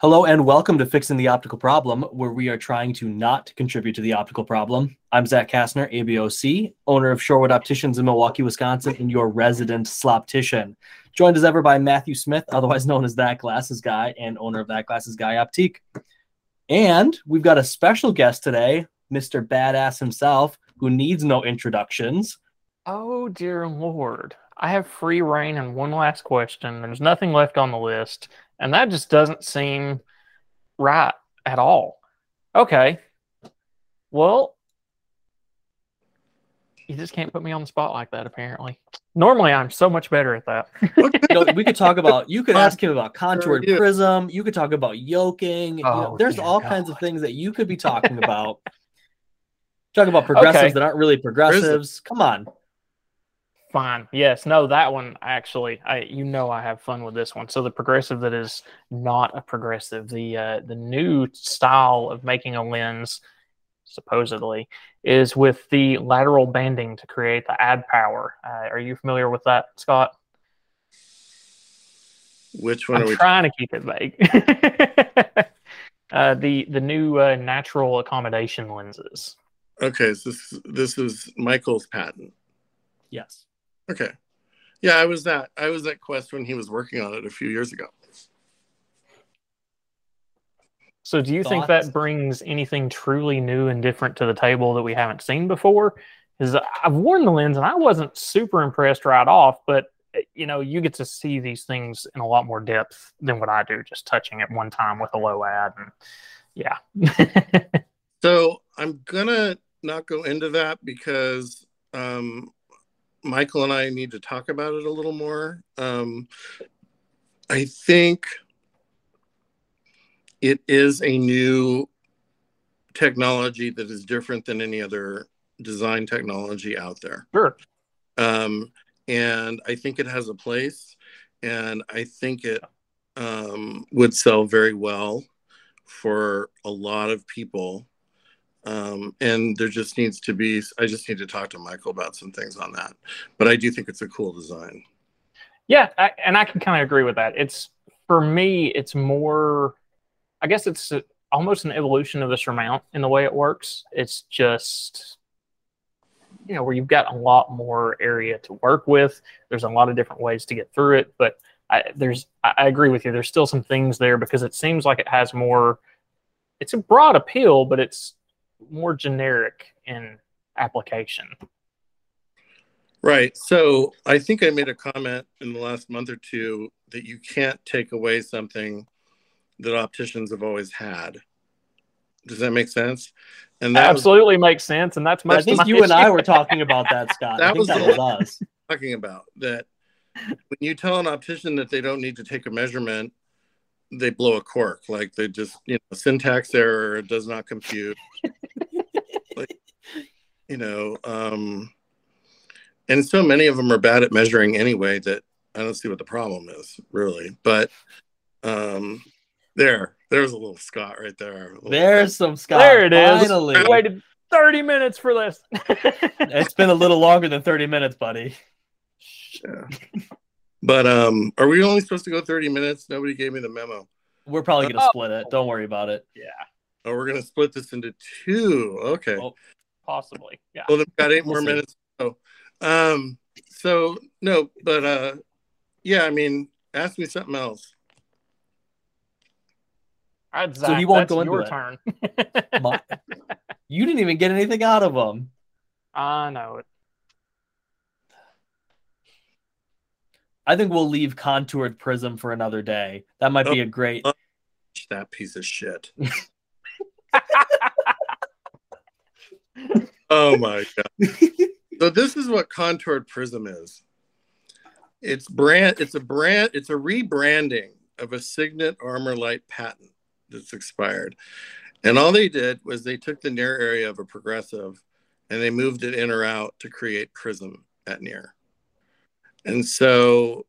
Hello and welcome to Fixing the Optical Problem, where we are trying to not contribute to the optical problem. I'm Zach Kastner, ABOC, owner of Shorewood Opticians in Milwaukee, Wisconsin, and your resident sloptician. Joined as ever by Matthew Smith, otherwise known as That Glasses Guy, and owner of That Glasses Guy Optique. And we've got a special guest today, Mr. Badass himself, who needs no introductions. Oh, dear Lord. I have free rein and one last question. There's nothing left on the list. And that just doesn't seem right at all. Okay. Well, you just can't put me on the spot like that, apparently. Normally, I'm so much better at that. you know, we could talk about, you could ask him about contoured prism. You could talk about yoking. Oh, you know, oh, there's all God. kinds of things that you could be talking about. Talk about progressives okay. that aren't really progressives. Come on. Fine. Yes. No, that one actually. I you know I have fun with this one. So the progressive that is not a progressive, the uh, the new style of making a lens, supposedly, is with the lateral banding to create the add power. Uh, are you familiar with that, Scott? Which one? I'm trying to keep it vague. uh, the the new uh, natural accommodation lenses. Okay, so this this is Michael's patent. Yes. Okay. Yeah, I was that. I was at Quest when he was working on it a few years ago. So do you Thoughts? think that brings anything truly new and different to the table that we haven't seen before? Because I've worn the lens and I wasn't super impressed right off, but you know, you get to see these things in a lot more depth than what I do just touching it one time with a low ad and yeah. so I'm gonna not go into that because um Michael and I need to talk about it a little more. Um, I think it is a new technology that is different than any other design technology out there. Sure. Um, and I think it has a place, and I think it um, would sell very well for a lot of people um, and there just needs to be i just need to talk to michael about some things on that. But i do think it's a cool design. Yeah I, and i can kind of agree with that. It's for me it's more i guess it's a, almost an evolution of the surmount in the way it works. It's just you know where you've got a lot more area to work with. There's a lot of different ways to get through it but I, there's I agree with you. There's still some things there because it seems like it has more it's a broad appeal but it's more generic in application. Right. So I think I made a comment in the last month or two that you can't take away something that opticians have always had. Does that make sense? And that absolutely was, makes sense. And that's my I think you issue. and I were talking about that, Scott. That was that was us talking about that. When you tell an optician that they don't need to take a measurement, they blow a cork. Like they just, you know, syntax error does not compute. like, you know, um, and so many of them are bad at measuring anyway that I don't see what the problem is really. But um, there, there's a little Scott right there. There's some Scott. There it is. Finally. I waited 30 minutes for this. it's been a little longer than 30 minutes, buddy. Yeah. But um, are we only supposed to go 30 minutes? Nobody gave me the memo. We're probably gonna oh. split it. Don't worry about it. Yeah. Oh, we're gonna split this into two. Okay. Well, possibly. Yeah. Well, they've got 8 we'll more see. minutes. So, um, so no, but uh, yeah. I mean, ask me something else. Right, Zach, so he won't go into your it. turn. you didn't even get anything out of him. I know it. I think we'll leave contoured prism for another day. That might be a great. Oh, oh, that piece of shit. oh my god. so this is what contoured prism is. It's brand. It's a brand. It's a rebranding of a Signet Armorlite patent that's expired, and all they did was they took the near area of a progressive, and they moved it in or out to create prism at near. And so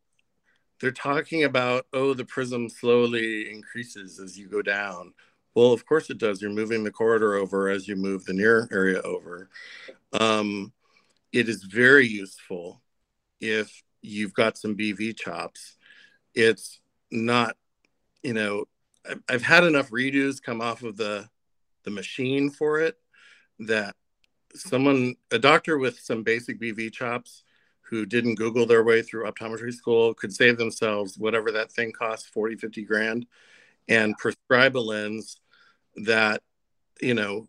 they're talking about, oh, the prism slowly increases as you go down. Well, of course it does. You're moving the corridor over as you move the near area over. Um, it is very useful if you've got some BV chops. It's not, you know, I've, I've had enough redos come off of the the machine for it that someone a doctor with some basic BV chops who didn't Google their way through optometry school could save themselves whatever that thing costs 40, 50 grand and prescribe a lens that, you know,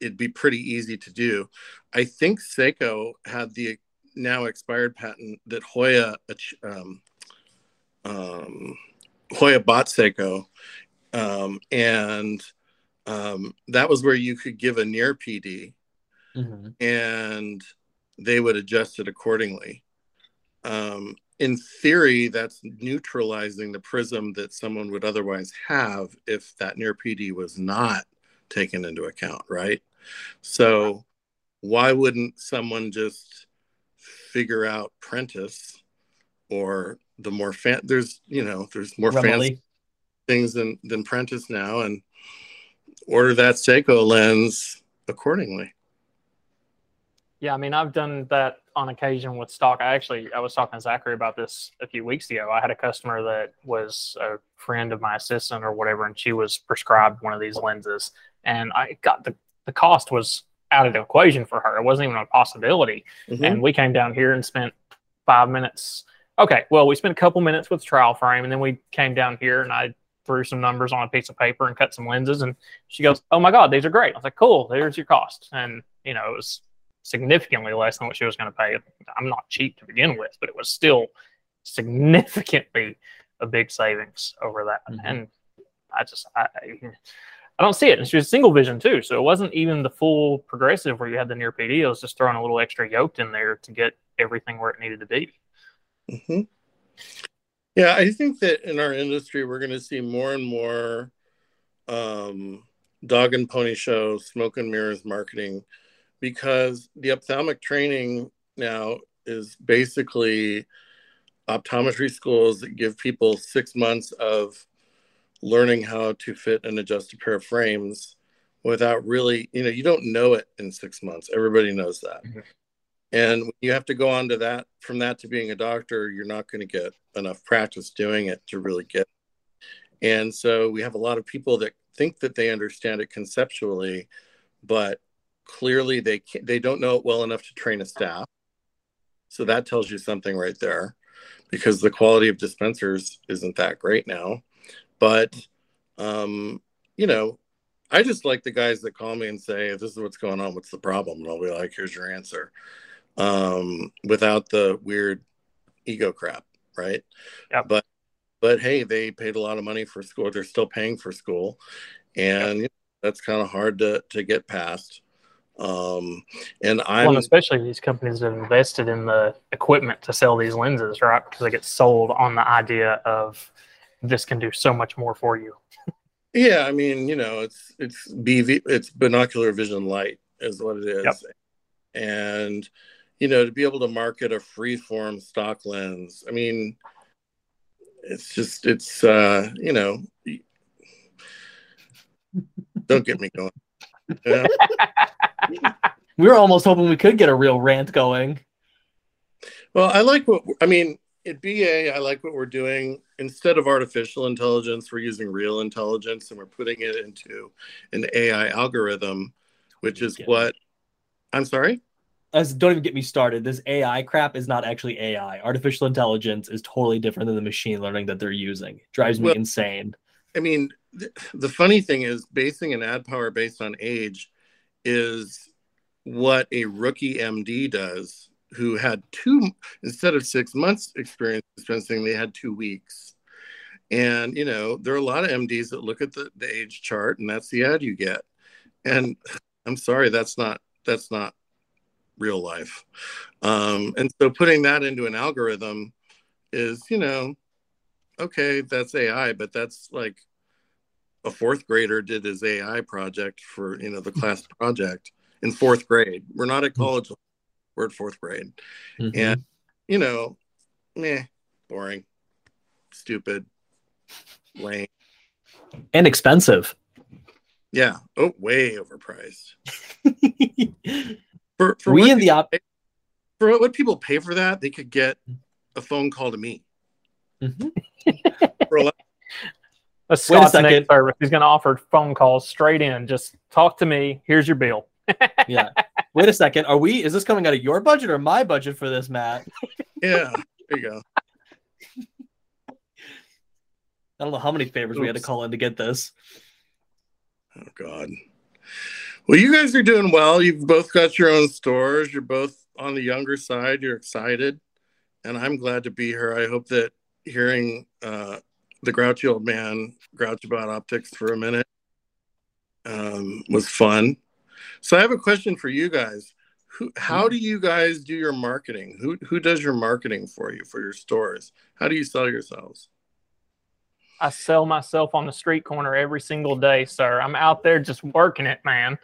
it'd be pretty easy to do. I think Seiko had the now expired patent that Hoya, um, um, Hoya bought Seiko. Um, and um, that was where you could give a near PD mm-hmm. and they would adjust it accordingly. Um, in theory, that's neutralizing the prism that someone would otherwise have if that near PD was not taken into account, right? So, why wouldn't someone just figure out Prentice or the more fan? There's you know there's more fancy things than than Prentice now, and order that Seiko lens accordingly. Yeah, I mean, I've done that on occasion with stock. I actually, I was talking to Zachary about this a few weeks ago. I had a customer that was a friend of my assistant or whatever, and she was prescribed one of these lenses, and I got the the cost was out of the equation for her. It wasn't even a possibility. Mm-hmm. And we came down here and spent five minutes. Okay, well, we spent a couple minutes with trial frame, and then we came down here and I threw some numbers on a piece of paper and cut some lenses. And she goes, "Oh my God, these are great." I was like, "Cool, there's your cost." And you know, it was significantly less than what she was going to pay. I'm not cheap to begin with, but it was still significantly a big savings over that. Mm-hmm. And I just, I, I don't see it. And she was single vision too. So it wasn't even the full progressive where you had the near PD. It was just throwing a little extra yoked in there to get everything where it needed to be. Mm-hmm. Yeah, I think that in our industry, we're going to see more and more um, dog and pony shows, smoke and mirrors marketing because the ophthalmic training now is basically optometry schools that give people six months of learning how to fit and adjust a pair of frames without really, you know, you don't know it in six months. Everybody knows that. Mm-hmm. And you have to go on to that from that to being a doctor, you're not going to get enough practice doing it to really get. And so we have a lot of people that think that they understand it conceptually, but clearly they they don't know it well enough to train a staff. So that tells you something right there because the quality of dispensers isn't that great now. But um, you know, I just like the guys that call me and say, "This is what's going on. What's the problem?" And I'll be like, "Here's your answer," um, without the weird ego crap, right? Yeah. But but hey, they paid a lot of money for school. They're still paying for school, and yep. that's kind of hard to to get past. Um, and I'm well, especially these companies that have invested in the equipment to sell these lenses, right? Because they get sold on the idea of this can do so much more for you. Yeah, I mean, you know, it's it's BV, it's binocular vision light is what it is, yep. and you know, to be able to market a freeform stock lens, I mean, it's just it's uh, you know, don't get me going. we were almost hoping we could get a real rant going. Well, I like what I mean at BA. I like what we're doing. Instead of artificial intelligence, we're using real intelligence, and we're putting it into an AI algorithm, which is what. I'm sorry. As don't even get me started. This AI crap is not actually AI. Artificial intelligence is totally different than the machine learning that they're using. It drives me well, insane. I mean, th- the funny thing is, basing an ad power based on age is what a rookie MD does who had two instead of six months experience dispensing, they had two weeks. And you know, there are a lot of MDs that look at the, the age chart and that's the ad you get. And I'm sorry, that's not that's not real life. Um, and so putting that into an algorithm is, you know, okay, that's AI, but that's like a fourth grader did his AI project for you know the class project in fourth grade. We're not at mm-hmm. college; we're at fourth grade, mm-hmm. and you know, meh, boring, stupid, lame, and expensive. Yeah. Oh, way overpriced. for for we in the op- pay, for what people pay for that, they could get a phone call to me. Mm-hmm. for That's Wait a Scott's second. next service. He's going to offer phone calls straight in. Just talk to me. Here's your bill. Yeah. Wait a second. Are we? Is this coming out of your budget or my budget for this, Matt? Yeah, there you go. I don't know how many favors we had to call in to get this. Oh God. Well, you guys are doing well. You've both got your own stores. You're both on the younger side. You're excited, and I'm glad to be here. I hope that hearing uh, the grouchy old man grouch about optics for a minute um, was fun. So I have a question for you guys. Who, how do you guys do your marketing? Who who does your marketing for you for your stores? How do you sell yourselves? I sell myself on the street corner every single day, sir. I'm out there just working it, man.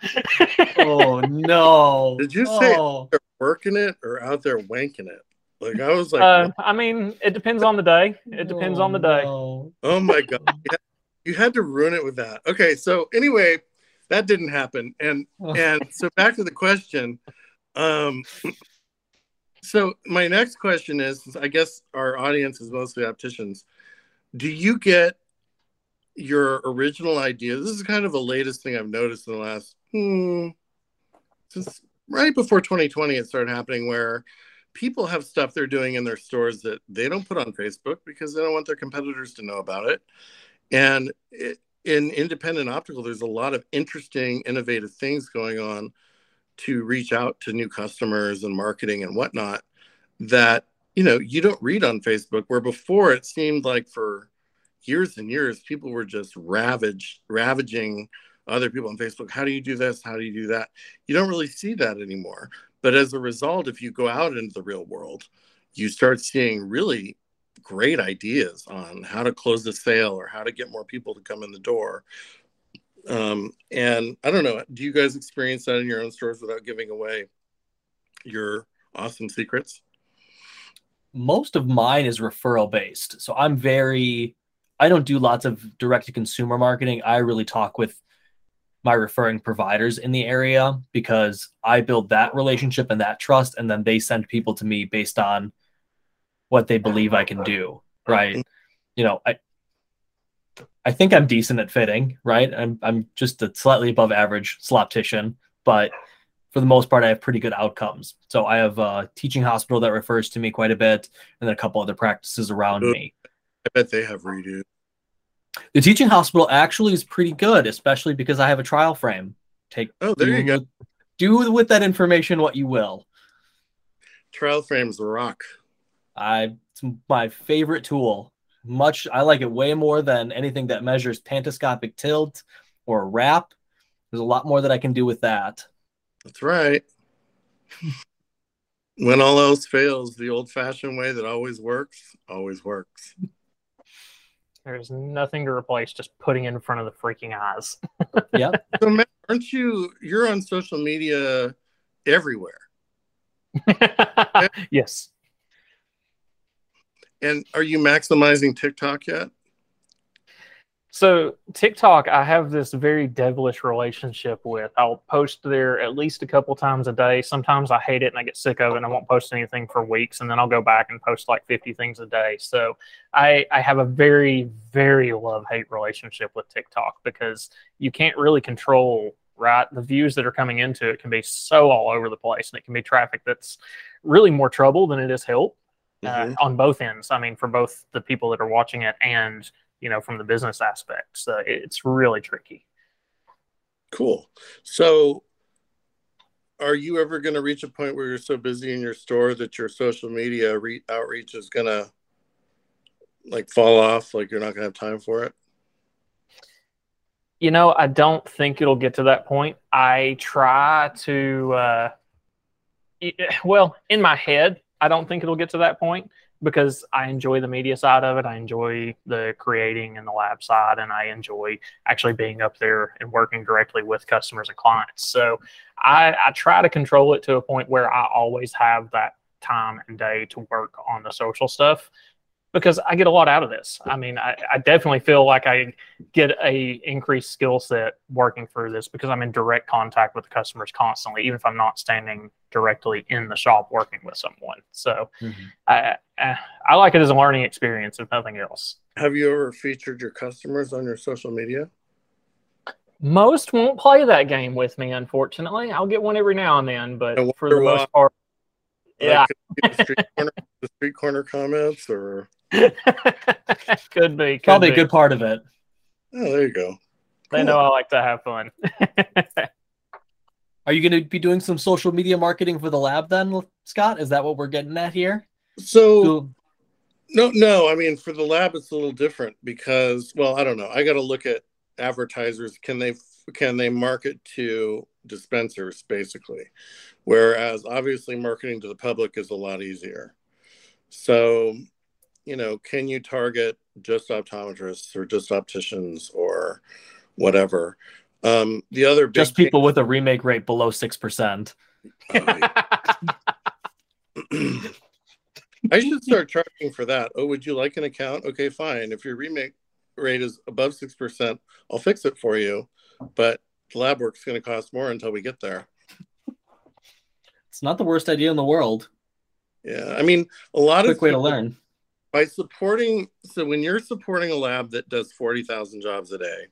Oh no! Did you say- Oh. They're working it or out there wanking it? Like I was like, uh, I mean, it depends on the day. It depends on the day. no. Oh my god, you had, you had to ruin it with that. Okay, so anyway, that didn't happen, and and so back to the question. Um, so my next question is, I guess our audience is mostly opticians. Do you get your original idea? This is kind of the latest thing I've noticed in the last hmm, since right before 2020 it started happening where people have stuff they're doing in their stores that they don't put on Facebook because they don't want their competitors to know about it. And it, in independent optical, there's a lot of interesting, innovative things going on to reach out to new customers and marketing and whatnot that you know you don't read on Facebook. Where before it seemed like for years and years people were just ravaged, ravaging other people on Facebook. How do you do this? How do you do that? You don't really see that anymore. But as a result, if you go out into the real world, you start seeing really great ideas on how to close the sale or how to get more people to come in the door. Um, and I don't know, do you guys experience that in your own stores without giving away your awesome secrets? most of mine is referral based. So I'm very I don't do lots of direct to consumer marketing. I really talk with my referring providers in the area because I build that relationship and that trust and then they send people to me based on what they believe I can do, right? You know, I I think I'm decent at fitting, right? I'm I'm just a slightly above average sloptician, but for the most part, I have pretty good outcomes. So I have a teaching hospital that refers to me quite a bit, and then a couple other practices around mm. me. I bet they have redo. The teaching hospital actually is pretty good, especially because I have a trial frame. Take Oh, there do you go. Do with that information what you will. Trial frames rock. I it's my favorite tool. Much I like it way more than anything that measures pantoscopic tilt or wrap. There's a lot more that I can do with that. That's right. when all else fails, the old fashioned way that always works, always works. There's nothing to replace just putting in front of the freaking eyes. Yep. So, Matt, aren't you, you're on social media everywhere. yes. And are you maximizing TikTok yet? So TikTok, I have this very devilish relationship with. I'll post there at least a couple times a day. Sometimes I hate it and I get sick of it and I won't post anything for weeks, and then I'll go back and post like 50 things a day. So I I have a very very love hate relationship with TikTok because you can't really control right the views that are coming into it can be so all over the place and it can be traffic that's really more trouble than it is help uh, Mhm. on both ends. I mean, for both the people that are watching it and you know from the business aspect. So it's really tricky. Cool. So, are you ever going to reach a point where you're so busy in your store that your social media re- outreach is going to like fall off? Like you're not going to have time for it? You know, I don't think it'll get to that point. I try to, uh, well, in my head, I don't think it'll get to that point because I enjoy the media side of it. I enjoy the creating and the lab side, and I enjoy actually being up there and working directly with customers and clients. So I, I try to control it to a point where I always have that time and day to work on the social stuff. Because I get a lot out of this. I mean, I, I definitely feel like I get a increased skill set working through this because I'm in direct contact with the customers constantly, even if I'm not standing directly in the shop working with someone. So mm-hmm. I, I, I like it as a learning experience, if nothing else. Have you ever featured your customers on your social media? Most won't play that game with me, unfortunately. I'll get one every now and then, but for the most part, yeah. the, street corner, the street corner comments or could be. Could Probably be. a good part of it. Oh, there you go. They know I like to have fun. Are you going to be doing some social media marketing for the lab then, Scott? Is that what we're getting at here? So, no, no. I mean, for the lab, it's a little different because, well, I don't know. I got to look at advertisers. Can they can they market to dispensers basically? Whereas obviously marketing to the public is a lot easier. So, you know, can you target just optometrists or just opticians or whatever? Um, the other just people thing- with a remake rate below six percent. I should start charging for that. Oh, would you like an account? Okay, fine. If your remake rate is above six percent, I'll fix it for you. But the lab work's going to cost more until we get there. It's not the worst idea in the world. Yeah, I mean, a lot quick of way to learn by supporting. So when you're supporting a lab that does forty thousand jobs a day,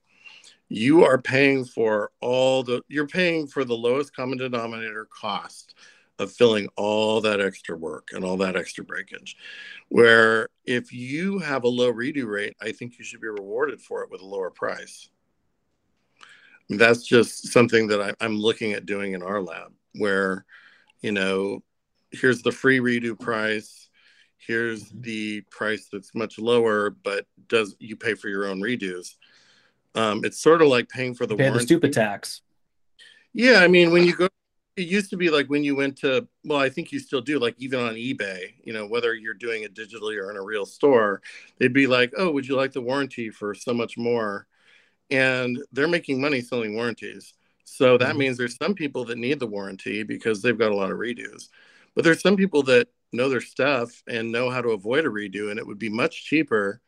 you are paying for all the. You're paying for the lowest common denominator cost of filling all that extra work and all that extra breakage. Where if you have a low redo rate, I think you should be rewarded for it with a lower price. That's just something that I, I'm looking at doing in our lab, where, you know, here's the free redo price, here's the price that's much lower, but does you pay for your own redos. Um, it's sort of like paying for the, pay the stupid tax. Yeah, I mean, when you go it used to be like when you went to well i think you still do like even on ebay you know whether you're doing it digitally or in a real store they'd be like oh would you like the warranty for so much more and they're making money selling warranties so that mm-hmm. means there's some people that need the warranty because they've got a lot of redos but there's some people that know their stuff and know how to avoid a redo and it would be much cheaper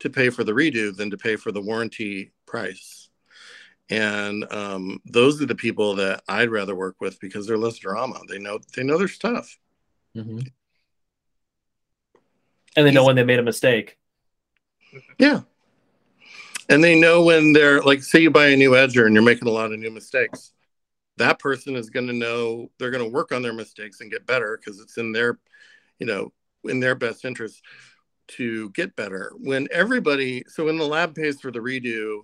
to pay for the redo than to pay for the warranty price and um, those are the people that I'd rather work with because they're less drama. They know they know their stuff, mm-hmm. and they know when they made a mistake. Yeah, and they know when they're like, say you buy a new edger and you're making a lot of new mistakes. That person is going to know they're going to work on their mistakes and get better because it's in their, you know, in their best interest to get better. When everybody, so when the lab pays for the redo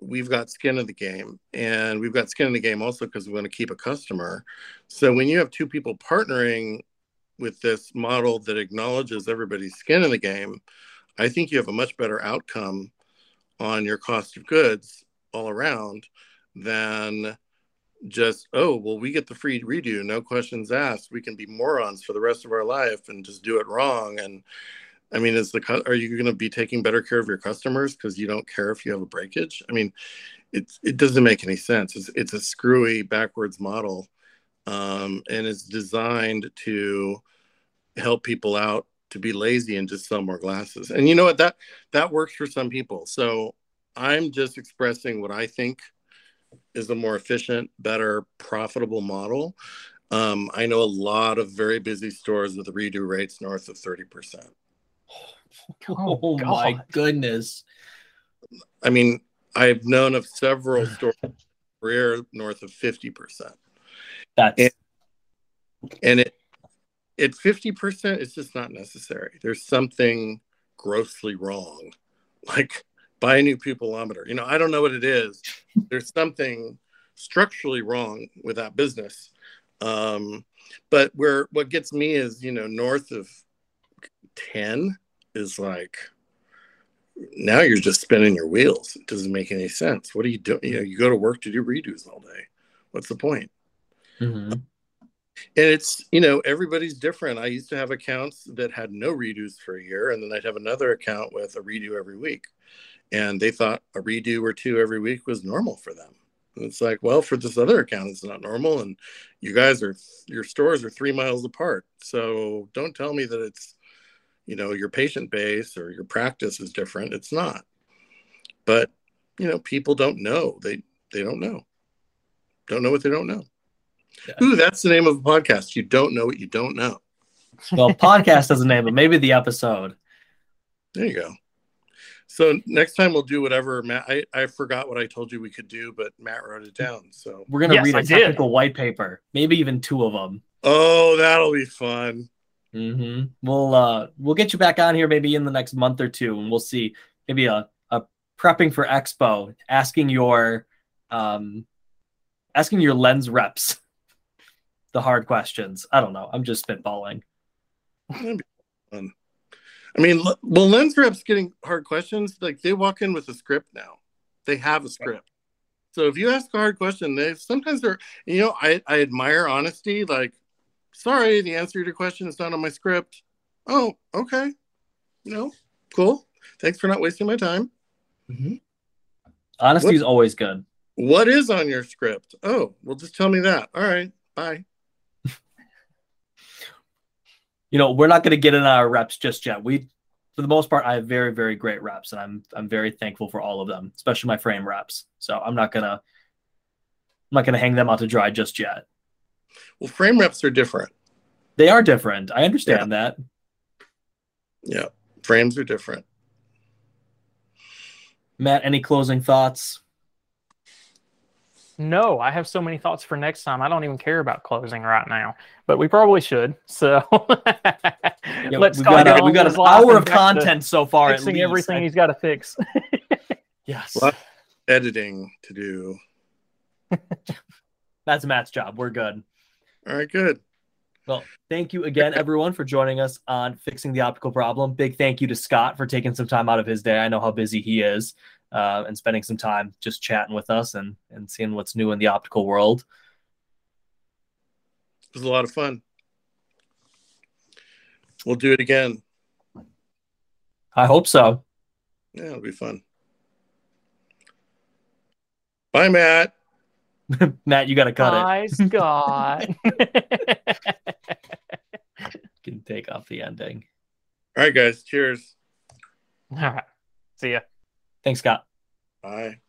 we've got skin in the game and we've got skin in the game also because we want to keep a customer so when you have two people partnering with this model that acknowledges everybody's skin in the game i think you have a much better outcome on your cost of goods all around than just oh well we get the free redo no questions asked we can be morons for the rest of our life and just do it wrong and I mean, is the are you going to be taking better care of your customers because you don't care if you have a breakage? I mean, it it doesn't make any sense. It's it's a screwy backwards model, um, and it's designed to help people out to be lazy and just sell more glasses. And you know what that that works for some people. So I'm just expressing what I think is a more efficient, better, profitable model. Um, I know a lot of very busy stores with redo rates north of 30%. Oh, oh my goodness. I mean, I've known of several stores career north of 50%. That's and, and it at 50%, it's just not necessary. There's something grossly wrong. Like buy a new pupilometer. You know, I don't know what it is. There's something structurally wrong with that business. Um, but where what gets me is, you know, north of 10 is like now you're just spinning your wheels. It doesn't make any sense. What are you doing? You know, you go to work to do redos all day. What's the point? Mm-hmm. And it's, you know, everybody's different. I used to have accounts that had no redos for a year, and then I'd have another account with a redo every week. And they thought a redo or two every week was normal for them. And it's like, well, for this other account, it's not normal. And you guys are, your stores are three miles apart. So don't tell me that it's, you know your patient base or your practice is different it's not but you know people don't know they they don't know don't know what they don't know yeah. ooh that's the name of a podcast you don't know what you don't know well podcast doesn't name it maybe the episode there you go so next time we'll do whatever Matt. I, I forgot what I told you we could do, but Matt wrote it down. So we're gonna yes, read a I technical did. white paper, maybe even two of them. Oh, that'll be fun. Mm-hmm. We'll uh we'll get you back on here maybe in the next month or two, and we'll see maybe a a prepping for expo, asking your um asking your lens reps the hard questions. I don't know. I'm just spitballing. That'd be fun. I mean, well, lens reps getting hard questions. Like they walk in with a script now. They have a script. So if you ask a hard question, they sometimes they're you know I I admire honesty. Like, sorry, the answer to your question is not on my script. Oh, okay. You know, cool. Thanks for not wasting my time. Mm-hmm. Honesty what, is always good. What is on your script? Oh, well, just tell me that. All right, bye you know, we're not going to get in our reps just yet. We, for the most part, I have very, very great reps, and I'm I'm very thankful for all of them, especially my frame reps. So I'm not gonna I'm not gonna hang them out to dry just yet. Well, frame reps are different. They are different. I understand yeah. that. Yeah, frames are different. Matt, any closing thoughts? No, I have so many thoughts for next time. I don't even care about closing right now, but we probably should. So yeah, let's we got, a, we got an hour of content so far. Fixing everything I... he's got to fix. yes, editing to do. That's Matt's job. We're good. All right, good. Well, thank you again, everyone, for joining us on Fixing the Optical Problem. Big thank you to Scott for taking some time out of his day. I know how busy he is uh, and spending some time just chatting with us and and seeing what's new in the optical world. It was a lot of fun. We'll do it again. I hope so. Yeah, it'll be fun. Bye, Matt. Matt, you got to cut Bye, it. Bye, Scott. Can take off the ending. All right, guys. Cheers. All right. See ya. Thanks, Scott. Bye.